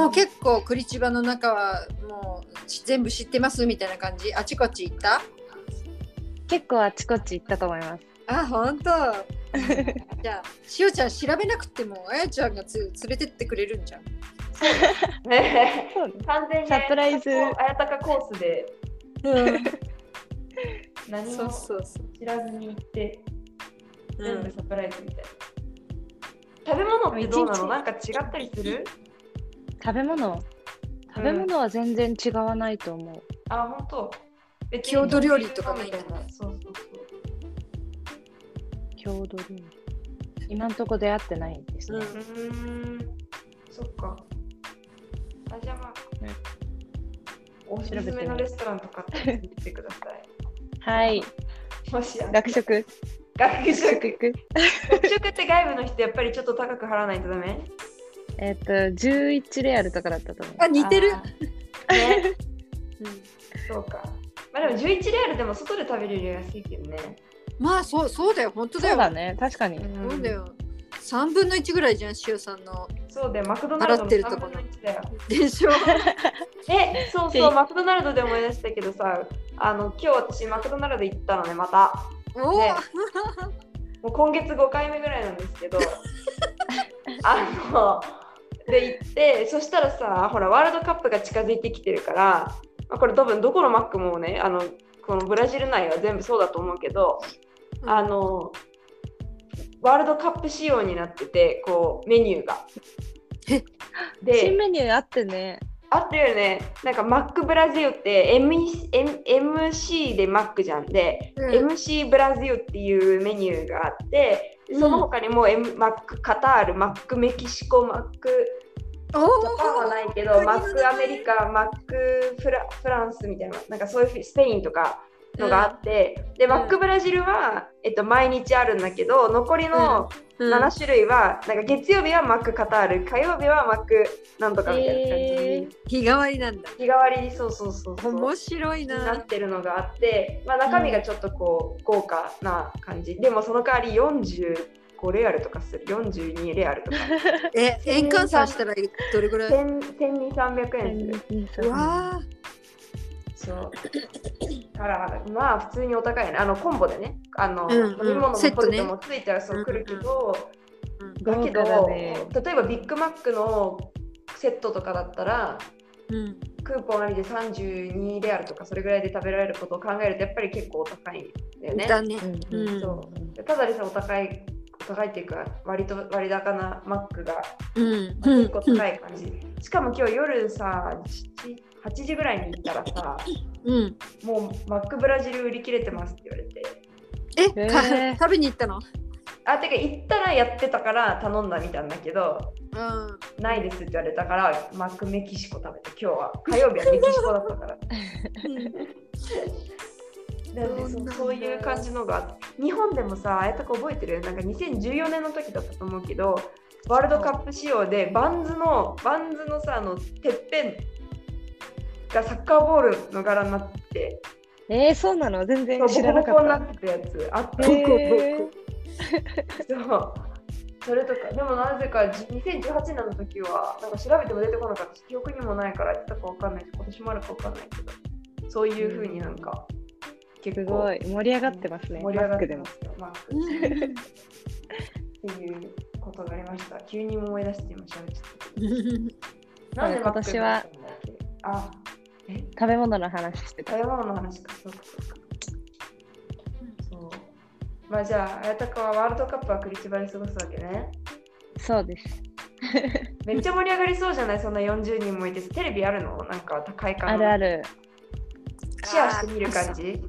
もう結構クリチバの中はもう全部知ってますみたいな感じ？あちこち行った？結構あちこち行ったと思います。あ本当？じゃあしおちゃん調べなくてもあやちゃんがつ連れてってくれるんじゃん。ねそう完全にサプライズ。あやたかコースで。うん。何もそうそうそう。知らずに行ってうん。全部サプライズみたいな。食べ物ってどうなの？なんか違ったりする？食べ物食べ物は全然違わないと思う。あ、本当。郷土料理とかないみたいな。そうそう郷土料理。今んとこ出会ってないですね。うんそう。うーん。そっか。あ、じゃあまあ、ねおすすめのレストランとかって見てくださはい。い。もしや学食。学学食食行く学食って外部の人やっぱりちょっと高く払わないとダメ？えっと、11レアルとかだったと思う。あ似てる？ね、うん。そうか。まあでも11レアルでも外で食べれるより安いけどね。まあそうそうだよ。本当だよ。そうだね、確かに。うん。そうだよ。3分の1ぐらいじゃんしおさんの。そうだよ、マクドナルドの払ってるとこ。3分の1だよ。でしょ？え、そうそう、マクドナルドで思い出したけどさ、あの今日私マクドナルド行ったのね、また。おお、ね。もう今月5回目ぐらいなんですけど、あの、で行って、そしたらさ、ほら、ワールドカップが近づいてきてるから、まあ、これ多分どこのマックもね、あの、このブラジル内は全部そうだと思うけど、あの、ワールドカップ仕様になってて、こう、メニューが。えで新メニューあってね。あったよね。なんかマックブラジルって M M MC でマックじゃんで、うん MC ブラジルっていうメニューがあって、その他にも、M マックカタール、マックメキシコ、マックおジャパンはないけど、マックアメリカ、マックフラフランスみたいな、なんかそういうスペインとかのがあって、で、マックブラジルは、えっと、毎日あるんだけど、残りのうん。7種類は、なんか月曜日はマックカタール、火曜日はマックなんとかみたいな感じで、え日替わりなんだ。日替わりにそうそうそう。面白いにななってるのがあって、まあ、中身がちょっとこう豪華な感じ、でもその代わり45レアルとかする。42レアルとか。え円換算したらどれぐらい？12300円する。うわあ。そう。からまあ普通にお高いね。あのコンボでね。あの、うんうん。飲み物もポテトもついてはそう来るけど、だけど、豪華だね。例えばビッグマックのセットとかだったらうん。クーポンありで32レアルとかそれぐらいで食べられることを考えるとやっぱり結構お高いんだよね。だね。うんうん。そう。でただでさえお高いお高いっていうか割と割高なマックがうん結構高い感じ、しかも今日夜さ7 8時ぐらいに行ったらさうん。もうマックブラジル売り切れてますって言われて。えへかー食べに行ったの？あてか行ったらやってたから頼んだみたいなんだけどうん。ないですって言われたからマックメキシコ食べて今日は。火曜日はメキシコだったから なんでそうそういう感じのが。あって日本でもさあやとか覚えてる？なんか2014年の時だったと思うけどワールドカップ仕様でバンズのバンズのさあのてっぺんがサッカーボールの柄になって。てえー、そうなの？全然知らなかっ。ボコボコになってたやつ。あって、へーそう。それとか。でもなぜかじ2018年の時はなんか調べても出てこなかったし記憶にもないからやったかわかんないし今年もあるかわかんないけど。そういうふうになんか結構すごい盛り上がってますね。盛り上がってます。よマックうん。っていうことがありました。急に思い出して今しゃべっちゃった なんでマック今年はあえ？食べ物の話してた。食べ物の話か。そうかそうか。まあじゃあ、あやたかはワールドカップはクリチバで過ごすわけね。そうです。めっちゃ盛り上がりそうじゃない？そんな40人もいて。テレビあるの？なんか高い感あるある。シェアしてみる感じ？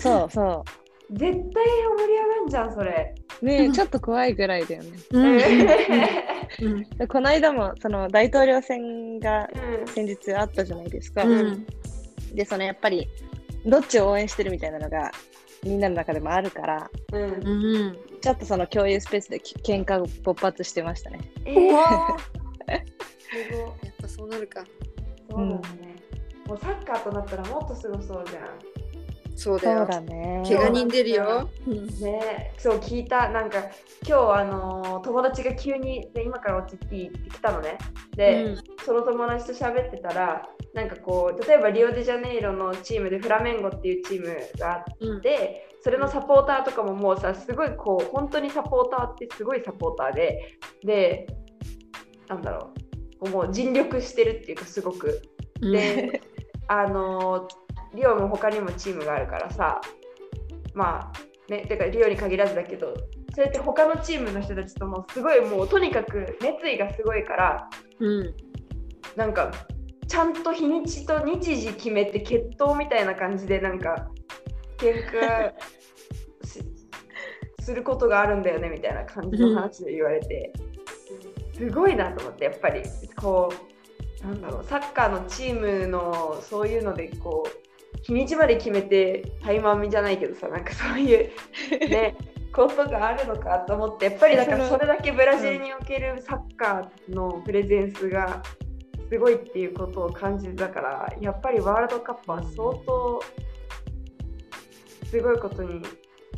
そうそ絶対盛り上がんじゃん、それ。う。ねえちょっと怖いぐらいだよね。この間もその大統領選がー先日あったじゃないですか。うんで、そのやっぱりどっちを応援してるみたいなのがみんなの中でもあるから、うんちょっとその共有スペースでき喧嘩勃発してましたね。すごいやっぱそうなるかそうだね。もうサッカーとなったらもっとすごそうじゃん。そうだよ。だね。怪我人出るよ。うんね。そう聞いた。なんか今日あのー友達が急にで今から落ちていいって来たのね。で、うん。そその友達と喋ってたらなんかこう例えばリオデジャネイロのチームでフラメンゴっていうチームがあうん。ってそれのサポーターとかももうさすごいこう本当にサポーターってすごいサポーターででなんだろう。こうもう尽力してるっていうかすごく。であのリオも他にもチームがあるからさまあねてかリオに限らずだけどそれって他のチームの人たちともすごいもうとにかく熱意がすごいからうん。なんかちゃんと日にちと日時決めて決闘みたいな感じでなんか喧嘩し することがあるんだよねみたいな感じの話で言われて、すごいなと思ってやっぱり。こうなんだろうサッカーのチームのそういうのでこう日にちまで決めてタイマンじゃないけどさなんかそういう ねことがあるのかと思ってやっぱりだからそれだけブラジルにおけるサッカーのプレゼンスがすごいっていうことを感じたからやっぱりワールドカップは相当すごいことに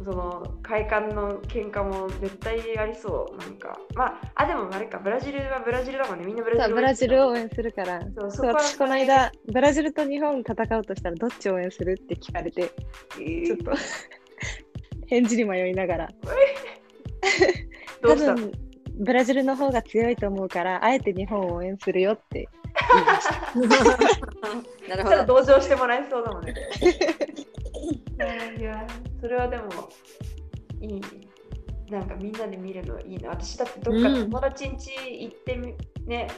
その快感の喧嘩も絶対ありそうなんかまああでもあれかブラジルはブラジルだもんねみんなブラジルブラジルを応応援するから。そうそう私この間ブラジルと日本戦うとしたらどっち応援するって聞かれてちょっと返事に迷いながら多 どうした？ブラジルの方が強いと思うからあえて日本を応援するよって言いました。なるほど。同情してもらえそうだもんね いやそれはでもいい。なんかみんなで見るのいいな。私だってどっかうん。友達ん家行ってみ、ね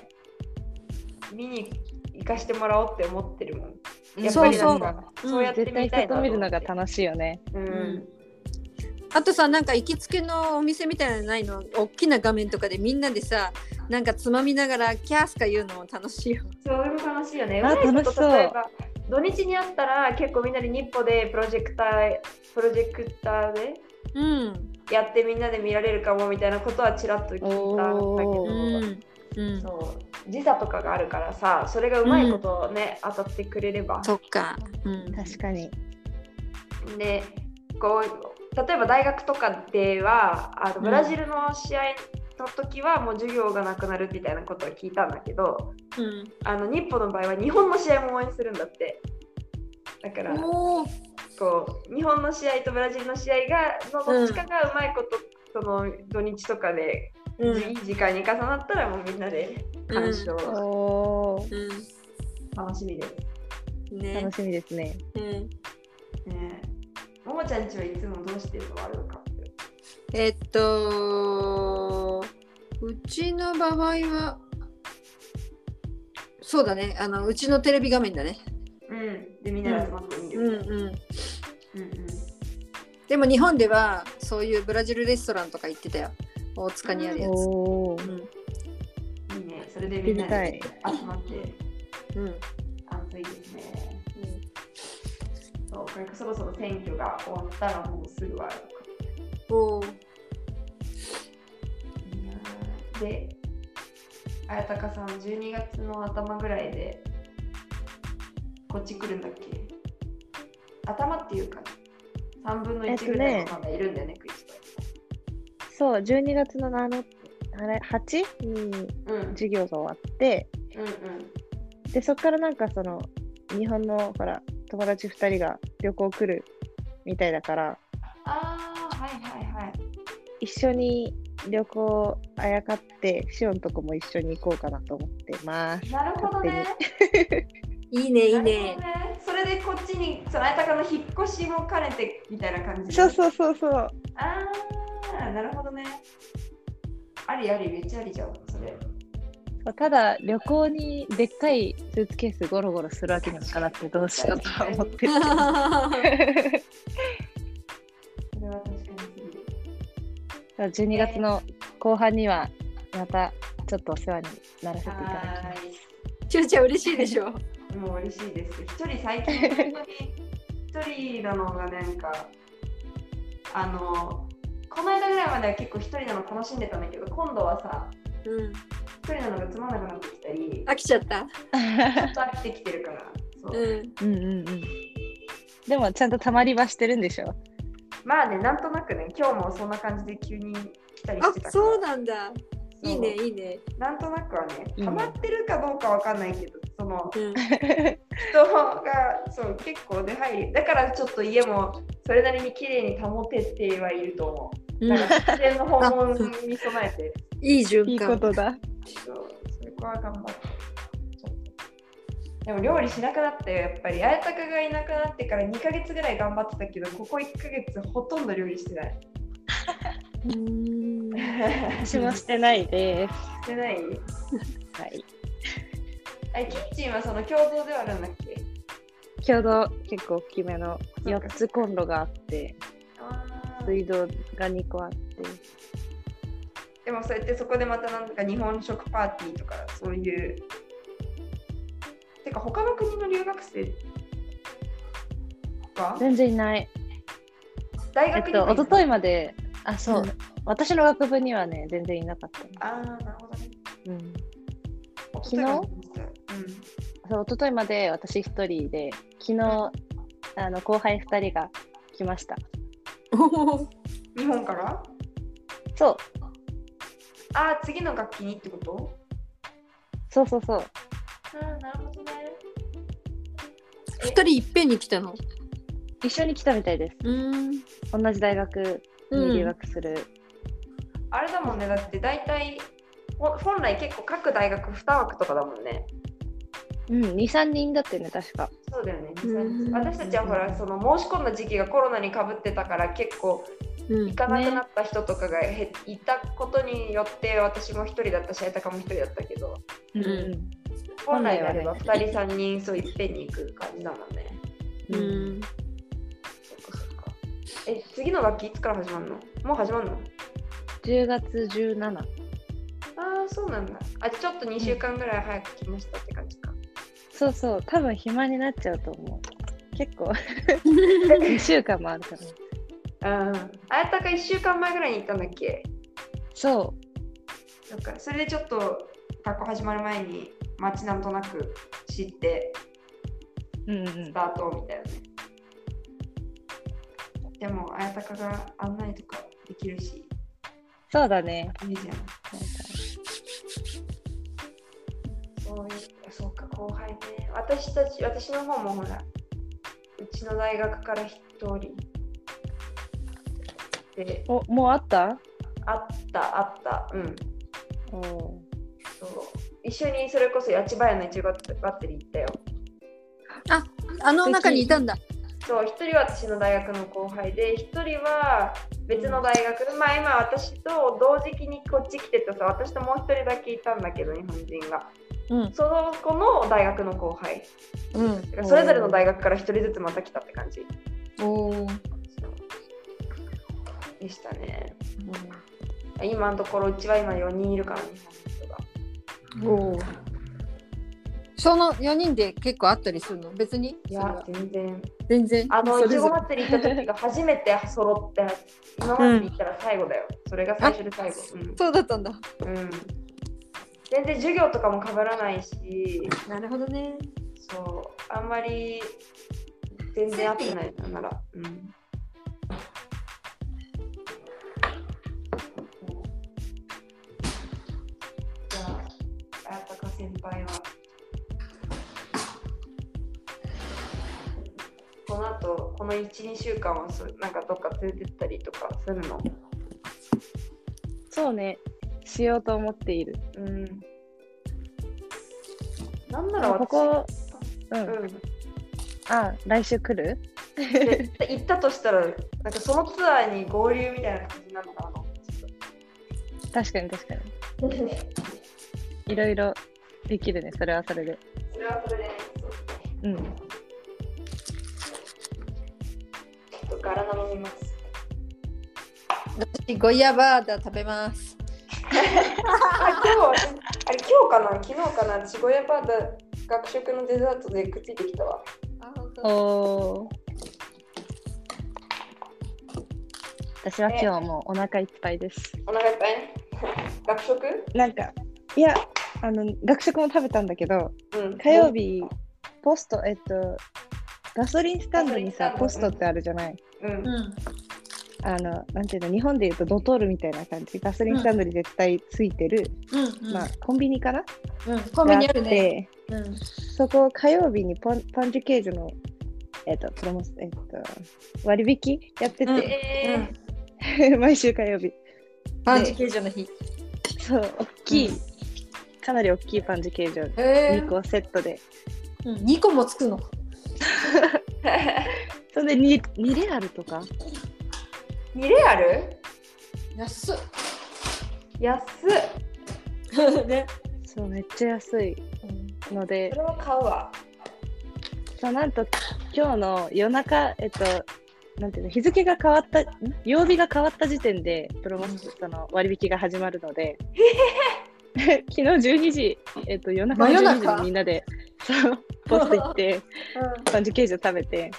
見に行かしてもらおうって思ってるもん。やっぱりなんかそうそう。そうやって絶対みたいな人と見るのが楽しいよね。うん。んあとさなんか行きつけのお店みたいなのないの？大きな画面とかでみんなでさなんかつまみながらキャースか言うのも楽しいよ。それも楽しいよね。あ楽しそう。例えば土日にあったら結構みんなで日歩でプロジェクタープロジェクターでうん。やってみんなで見られるかもみたいなことはちらっと聞いたんだけおど、うん。うん。そう時差とかがあるからさそれがうまいことね、当たってくれれば。そっか。うん。確かに。でこう例えば大学とかではあのブラジルの試合の時はもう授業がなくなるみたいなことは聞いたんだけどうん。あの日本の場合は日本の試合も応援するんだって。だから。こう日本の試合とブラジルの試合がのどっちかがうまいこと、その土日とかで、うん。いい時間に重なったらもうみんなで鑑賞、楽しみです。ん。ね楽。しみですね。うん。ねちゃんちはいつもどうしてるの？ワールドカップえっと、うちの場合は、そうだね、あのうちのテレビ画面だね。うん。でみんなで集まって見る。うんうん。うんうんでも日本ではそういうブラジルレストランとか行ってたよ。大塚にあるやつ。うん。いいね。それでみんなで行集まってうん。暑いですね。そうこれそろそろ選挙が終わったらもうすぐワールドカップ。おお。いやー。で、綾鷹さん、12月の頭ぐらいで、こっち来るんだっけ？頭っていうか、3分の1えっとねぐらいのまだいるんだよね、クリスそう、12月のあの、あれ、8に授業が終わって、うん。で、そっからなんかその、日本のほら、友達2人が旅行来るみたいだから、ああ、はいはいはい。一緒に旅行あやかって、シオンとこも一緒に行こうかなと思ってます。なるほどね。いいね、いいなるねほ。どねそれでこっちに、その綾鷹の引っ越しも兼ねてみたいな感じそうそうそうそう。ああ、なるほどね。ありあり、めっちゃありじゃん、それ。ただ、旅行にでっかいスーツケースゴロゴロするわけにもいかなくてどうしようとは思ってるけど。それは確かにすぎる。12月の後半にはまたちょっとお世話にならせていただきはます。ちゅうちゃん嬉しいでしょ。もう嬉しいです。一人最近、本当に一人なのがなんか、あの、この間ぐらいまでは結構一人なの楽しんでたんだけど、今度はさ、うん。一人なのがつまんなくなってきたり、飽きちゃった？ちょっと飽きてきてるから、そう。うん。うんうんうん。でもちゃんとたまりはしてるんでしょ？まあね、なんとなくね、今日もそんな感じで急に来たりあしてたから。そうなんだ。いいね、いいね。なんとなくはね、いいねハマってるかどうかわかんないけど、そのうん、人がそう結構出入り、だからちょっと家もそれなりに綺麗に保ててはいると思う。うんだから自然の訪問に備えて、いい循いいこ環。とだ。そうそこは頑張って。でも料理しなくなったよ、やっぱり。あやたかがいなくなってから2ヶ月ぐらい頑張ってたけど、ここ1ヶ月ほとんど料理してない。うん私もしてないです。してない？はい。あキッチンはその共同ではあるんだっけ？共同結構大きめのそうか4つコンロがあって、水道が2個あって。でもそうやってそこでまたなんか日本食パーティーとかそういう。てか他の国の留学生は全然いない。えっと、大学にはい一昨日まで、あ、そう、うん私の学部にはね、全然いなかったね、ああ、なるほどね。うん。昨日？うん。そう、一昨日まで私一人で、昨日、あの後輩二人が来ました。日本から？そう、ああ、次の楽器にってこと？そうそうそう。ああ、なるほどね。二人いっぺんに来たの？一緒に来たみたいです。うん。同じ大学に留学する。あれだもんね、だって大体、ほ本来結構各大学2枠とかだもんね。うん、2、3人だってね、確か。そうだよね。うん私たちはほら、その申し込んだ時期がコロナにかぶってたから結構うん行かなくなった人とかがへいたことによって私も一人だったし、あやたかも一人だったけど、うんん本来であれば本2人3人そういっぺんに行く感じだもんね。ううんっかそっか。え、次の楽器いつから始まるの？もう始まるの？10月17。ああ、そうなんだ。あ、ちょっと2週間ぐらい早く来ましたって感じか。そうそう、多分暇になっちゃうと思う。結構、2週間もあるから。うん。あやたか1週間前ぐらいに行ったんだっけ？そそっか。それでちょっと学校始まる前に街なんとなく知ってう。うんうんスタートみたいなね。でも、あやたかが案内とかできるし、そうだね。いいじゃん。なんかそう、そうか、後輩ね。私たち、私の方もほら、うちの大学から一人。で、お、もうあった？あった、あった、うん。そう一緒にそれこそ八千葉屋のいちごバッテリー行ったよ。あ、あの中にいたんだ。そう、一人は私の大学の後輩で、一人は別の大学で、まあ今私と同時期にこっち来てたさ、私ともう一人だけいたんだけど、日本人が。うん。その子の大学の後輩。うん。それぞれの大学から一人ずつまた来たって感じ。おお。でしたね。今のところうちは今4人いるから、日本の。その4人で結構あったりするの？別に？いや、全然。全然？あの、いちご祭り行った時が初めて揃って、今までで行ったら最後だよ。それが最初で最後。うんそうだったんだ。うん。全然授業とかも被らないし、なるほどね。そう、あんまり全然合ってないなら。うん。この後、この1、2週間はなんかどっか連れてったりとかするの？そうね。しようと思っている。うん。なんなら私ここ、うん。うん。あ、来週来る？で行ったとしたら、なんかそのツアーに合流みたいな感じなのかな確かに確かに。それ いろいろできるね。それはそれで。はそれで、うん。とガラナ飲みます。私、ゴイヤバーダ食べます。あ、今日は、あれ、今日かな？昨日かな？チゴヤバーダ学食のデザートでくっついてきたわ。あ。おー私は今日はもうお腹いっぱいです。お腹いっぱい？ね。学食？なんか、いや、あの、学食も食べたんだけど、うん。火曜日、ポスト、えっと、ガソリンスタンドにさポストってあるじゃない？うん。うん。あの、なんていうの、日本でいうとドトールみたいな感じ、ガソリンスタンドに絶対ついてる、うんうんまあ、コンビニかな？うん、コンビニあるがね。ってうんそこ火曜日にパンパンジュケージュの、えっと、プロモス、えっと、割引やってうん 毎週火曜日。パンチ形状の日。そう、大きい、うんかなり大きいパンジュケージュへ2個セットで。うん、2個もつくの？それで 2, 2レアルとか？ー、2レアル？安っ。安っ。ね。そう、めっちゃ安いのでそ、れは買うわ。そうなんと今日の夜中、えっと、なんていうの、日付が変わった、ん曜日が変わった時点で、プロモーションその割引が始まるので、昨日12時、えっと、夜中の12真夜中？時にみんなで、ポスト行って、パンジュケージュ食べて。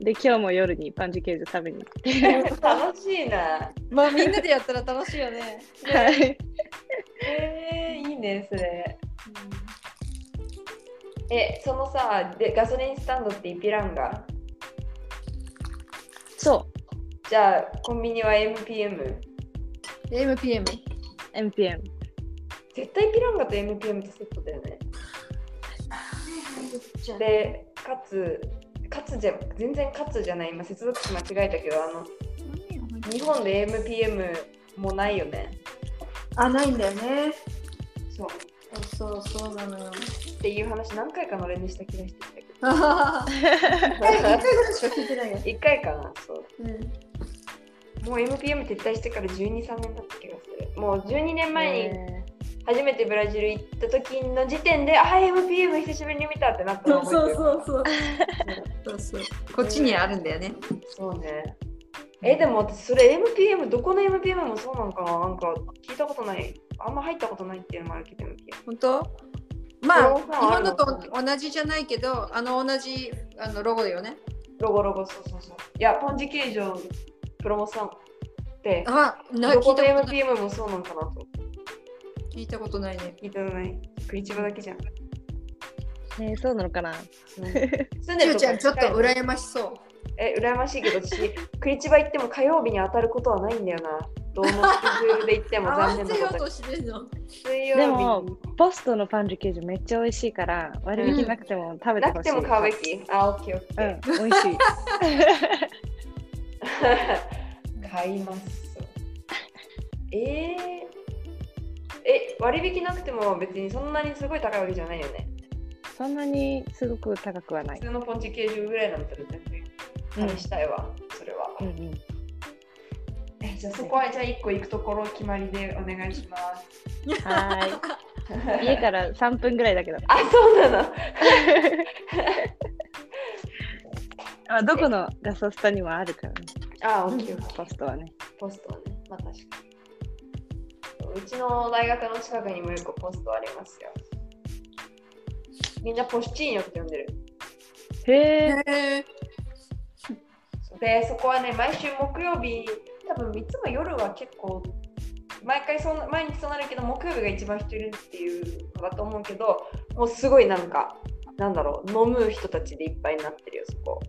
で、今日も夜にパンジュケージュ食べに行って、楽しいな。まあみんなでやったら楽しいよね。はい。えー、いいね、それ。え、そのさ、でガソリンスタンドってイピランガ？そじゃあ、コンビニは MPM。MPM。う、MPM。絶対イピランガと MPM ってセットだよね。で、かつ、かつじゃ、全然かつじゃない、今接続詞間違えたけど、あの、日本で MPM もないよね。あ、ないんだよね。そう。そうそうなのよ。っていう話何回かのれんでした気がしてきたけど。あ一回ぐらいしか聞いてないよ。1回かなそう。うん。もう MPM 撤退してから12、3年経った気がする。もう12年前にえ初めてブラジル行った時の時点で、あ、MPM 久しぶりに見たってなったのそうそうそう。そうそう。こっちにあるんだよね。そうね。え、でも私、それ MPM、どこの MPM もそうなのかな？なんか聞いたことない。あんま入ったことないっていうのもあるけど、MPM。本当？まあ、日本のと同じじゃないけど、あの同じあのロゴだよね。ロゴロゴ、そうそうそう。いや、ポンジ形状プロモさんって、あ、などこの聞いたことない。MPM もそうなのかなと。聞いたことないね。聞いたことない。クリチバだけじゃん。ーえーそうなのかな？住んでるとこちゅうちゃん、ちょっと羨ましそう。え、羨ましいけど、私、クリチバ行っても火曜日に当たることはないんだよな。どうもスケジュールで行っても合 残念なこととしてるの。水曜日でもに、ポストのパンジュケージュめっちゃ美味しいから、割引なくても食べてほしい。なくても買うべき。あ、オッケーオッケー。うん、美味しい。買います。えー、え、割引なくても別にそんなにすごい高いわけじゃないよね。そんなにすごく高くはない普。通のポンチ形状ぐらいなんだったら全然試したいわ、それは。うんうん。えじゃあそこはじゃあ1個行くところ決まりでお願いします。はーい。家から3分ぐらいだけど。あ、そうなの？あどこのガソスタにもあるからね。あ、オッケーポストはね。ポストはね、まあ確かに。うちの大学の近くにもよくポストありますよ。みんなポスチーニョって呼んでる。へえ。で、そこはね、毎週木曜日、多分いつも夜は結構、毎回そんな毎日そうなるけど、木曜日が一番人いるっていうのだと思うけど、もうすごいなんか、なんだろう、飲む人たちでいっぱいになってるよ、そこ。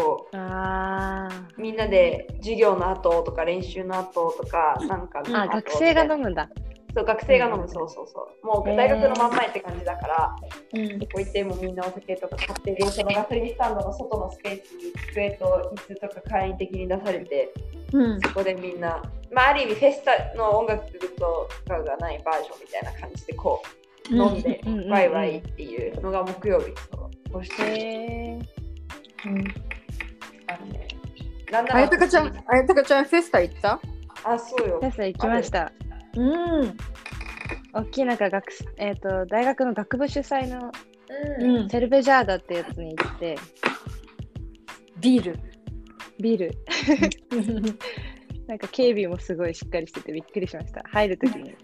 こあう、みんなで授業の後とか練習の後とか、なんかーあ、学生が飲むんだ。そう、学生が飲む、そうそうそう。もう大学の真ん前って感じだから、うん。こう行ってもみんなお酒とか買ってる、そのガソリンスタンドの外のスペースに机と椅子とか簡易的に出されて、うん。そこでみんな、まあ、ある意味フェスタの音楽とかがないバージョンみたいな感じでこう飲んでうんうんうんうんワイワイっていうのが木曜日そのご出演へえ。あるね。なんならあやたかちゃん、あやたかちゃんフェスタ行った？あ、そうよフ。ェス行きました。うん。大きいなんか学生、えっ、と、大学の学部主催のうん。うん。セルベジャーダってやつに行って、ビール。ビール、なんか警備もすごいしっかりしててびっくりしました。入るときに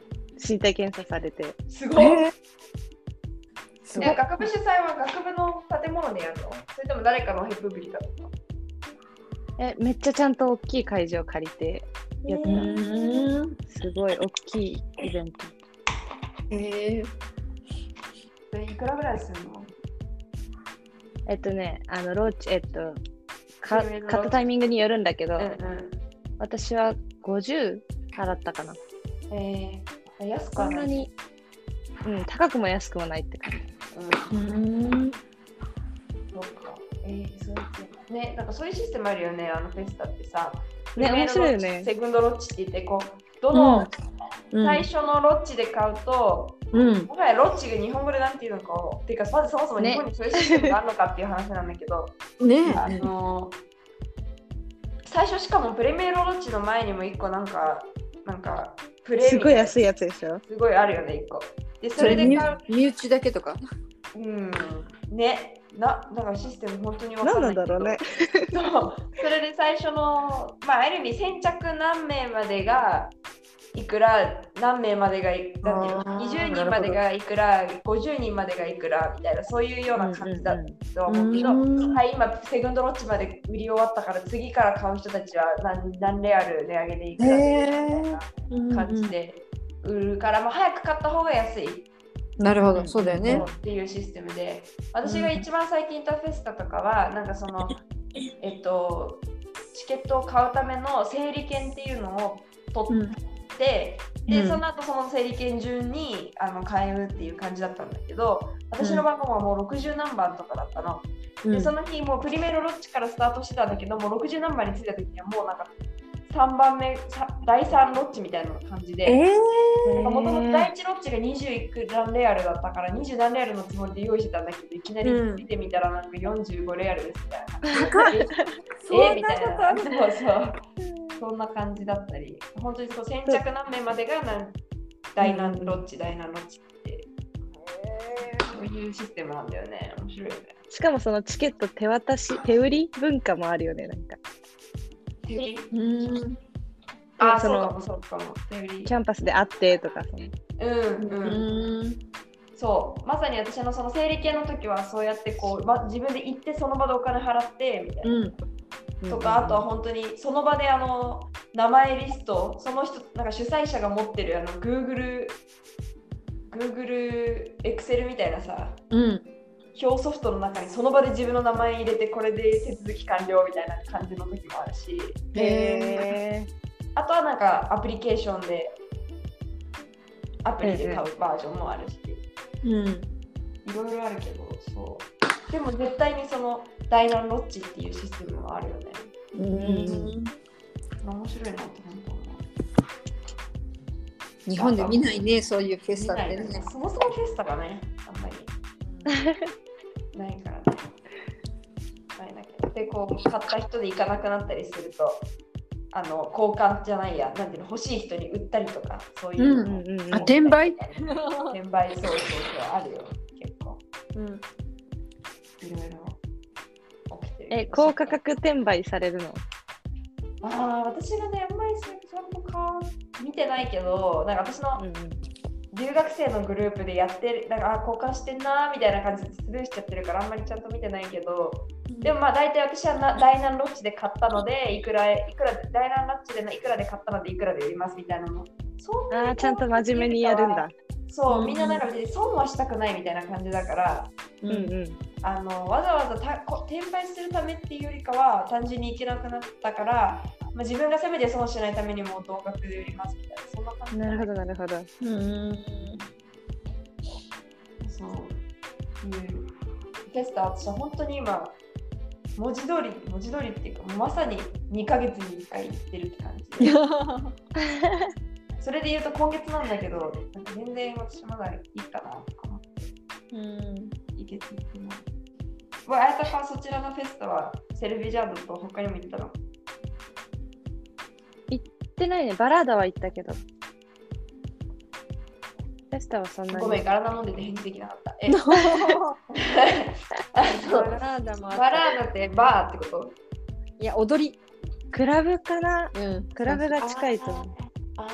身体検査されて。すごい。えすごいね、。学部主催は学部の建物でやるの？それとも誰かのヘップブリかとかえ、めっちゃちゃんと大きい会場借りて、やったうん。すごい大きいイベント。へえ。それいくらぐらいするの？えっとね、あの、ローチ、えっと、か買ったタイミングによるんだけど、うんうん。私は50払ったかな。えー、安くそはない。んなに、うん、高くも安くもないって感じ。うんね、なんかそういうシステムあるよね、あのフェスタってさ。ね面白いよねセグンドロッチって言って、こう、どの最初のロッチで買うと、うん。もはやロッチが日本語でなんていうのかを、っていうか、まずそもそも日本にそういうシステムがあるのかっていう話なんだけど、ねあの最初しかもプレミアムロッチの前にも一個なんか、なんか、プレすごい安い。いやつでしょ？すごいあるよね、一個。で、それで買う。身内だけとか。うん。ね。な、だからシステム本当にわか何んなけど。ないんだろうね。そう。それで最初の、まあ、ある意味先着何名までがいくら何名までがいなんていうのあー20人までがいくら50人までがいくらみたいなそういうような感じだとは思うけど、うん。はい今セグンドロッチまで売り終わったから次から買う人たちは何何レアル値上げでいくらみたいな感じで売るから、まあ、早く買った方が安いなるほど、そうだよね。っていうシステムで。私が一番最近行ったフェスタとかはなんかそのえっとチケットを買うための整理券っていうのを取って、で、うん。その後その整理券順にあの買えるっていう感じだったんだけど私の番号はもう60何番とかだったの、でその日もうプリメロロッチからスタートしてたんだけどもう60何番に着いた時にはもうなんか3番目さ第3ロッチみたいな感じで、えもともと第1ロッチが20いく何レアルだったから20何レアルのつもりで用意してたんだけどいきなりうん見てみたらなんか45レアルですみたいな。えそんみたいな。そうそう。そんな感じだったり、本当にそう先着何名までがなん第何ロッチ、第何ロッチって、そういうシステムなんだよね。面白いよね。しかもそのチケット手渡し、手売り文化もあるよね、なんか。うん。あ、そのそうかもそうかも。キャンパスで会ってとか、そのうんううん。ん。そう。まさに私のその整理券の時はそうやってこう、ま、自分で行ってその場でお金払ってみたいな。うん。とか、あとは本当にその場であの名前リスト、その人、なんか主催者が持ってるあの Google、Google Excel みたいなさ、うん。表ソフトの中にその場で自分の名前入れて、これで手続き完了みたいな感じの時もあるし、へあとはなんかアプリケーションで、アプリで買うバージョンもあるし、うん。いろいろあるけど、そう。でも絶対にそのダイナンロッチっていうシステムはあるよね。うん。面白いなって本当思う。日本で見ないね、そういうフェスタってねね。そもそもフェスタがね、あんまり ないからね。ないだけど。で、こう、買った人で行かなくなったりすると、あの、交換じゃないや、なんていうの、欲しい人に売ったりとか、そういううのも、うんうんうんあ、転売？転売、そうそうそう、あるよ、結構。うん。いろいろ起きてる。え、高価格転売されるの？ああ、私がね、あんまりそれちゃんとか見てないけど、なんか私の留学生のグループでやってる、なんかあ交換してんなーみたいな感じでスルーしちゃってるからあんまりちゃんと見てないけど、でもまあ大体私はなダイナンロッチで買ったので、いくら、いくら、ダイナンロッチでいくらで買ったのでいくらで売りますみたいなの。そんなにあーちゃんと真面目にやるんだ。そうう、んみんななんか損はしたくないみたいな感じだから、ううんうん。あのわざわざたこ転売するためっていうよりかは単純に行けなくなったから、まあ、自分がせめて損しないためにも同額で売りますみたいなそんな感じなるほど、なるほど。うん。そういうフェスタ私は本当に今文字通り文字通りっていうかまさに2ヶ月に1回行ってるって感じで それで言うと今月なんだけどなんか全然私まだいいかなとか思ってうん。いけていますわあやたかはそちらのフェスタはセルビジャードと他にも行ったの？行ってないね。バラーダは行ったけど。フェスタはそんなに。ごめん、体飲んでて返事できなかった。え。あバのラーダもあった。バラードってバーってこと？いや、踊り。クラブかな？うん。クラブが近いと思う。あー。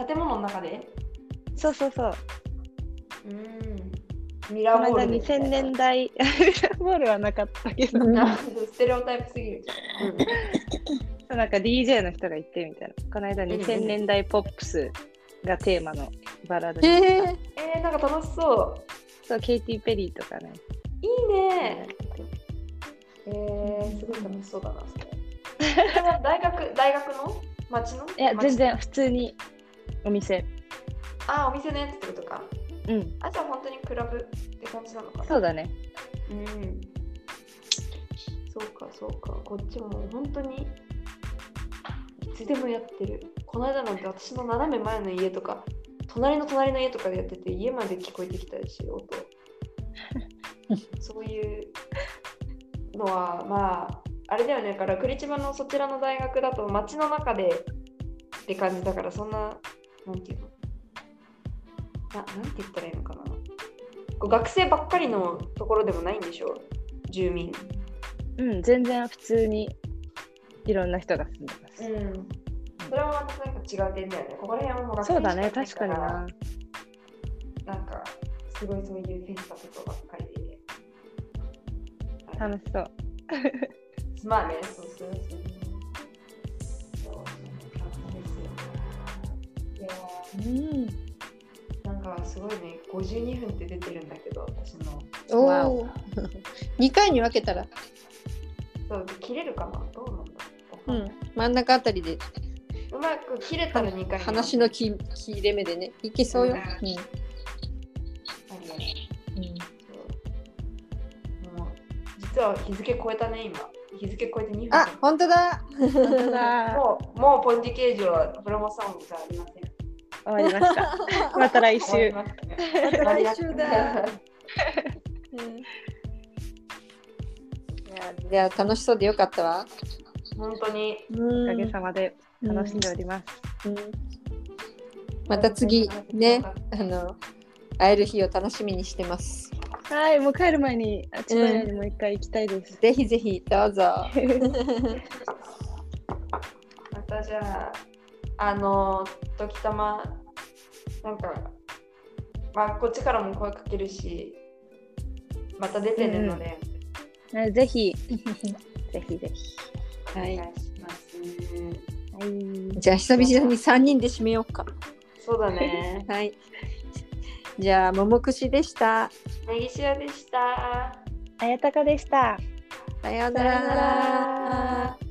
あー、建物の中でそうそうそう。うん。ミラーボールみたい2000な。年代、ミラーボールはなかったけど、うんあステレオタイプすぎるじなんか DJ の人が言ってみたいな。この間2000年代ポップスがテーマのバラードえ。ゃん。えー、なんか楽しそそう、ケイティ・ペリーとかね。う。いいね。えー、すごい楽しそうだな、それ。大学、大学の？町の？いや、町？全然普通にお店。あ、お店のやつってことか。うん、あ、じゃあ本当にクラブって感じなのかな？そうだね。うん。そうか、そうか。こっちも本当にいつでもやってる。この間なんて私の斜め前の家とか、隣の隣の家とかでやってて、家まで聞こえてきたし、音。そういうのは、まあ、あれだよね。だから、クリチバのそちらの大学だと、街の中でって感じだから、そんな、なんていうのななんて言ったらいいのかな。こう学生ばっかりのところでもないんでしょ？住民。うん、全然普通にいろんな人が住んでます。ん。それはまたなんか違う点だよね。ここら辺はもう学生そうだね、確かにな。なんか、すごいそういうフェスタとかばっかりで。楽しそう。まあね、そうそうそう。そうそうですよ。いやうん。ーなんかすごいね、52分って出てるんだけど、私の。わおお。2回に分けたら、そう、切れるかなどうなん真ん中あたりでうまく切れたら2回に話の切切れ目でね、いけそうよ。うんうんありがとううんそうもう実は日付超えたね、今。日付超えて2分。あ、本当だ。本当だ。もう、もうポンディケージはプロモソングじゃありません。終わりました。また来週。終わりましたねまた来週だ。うんいや楽しそうでよかったわ。本当に。うんおかげさまで楽しんでおります。うんまた次ね、あの会える日を楽しみにしてます。はい、もう帰る前に、あ千葉屋にもう一回行きたいです。ぜひぜひどうぞ。またじゃあ、あの、時たま、なんか、まあ、こっちからも声かけるし、また出てるので、ねぜひ、ぜひぜひ。お願いします。はい。じゃあ久々に3人で締めようか。そうだね。はい。じゃあ桃串でした。ネギシアでした。あやたかでした。さようなら。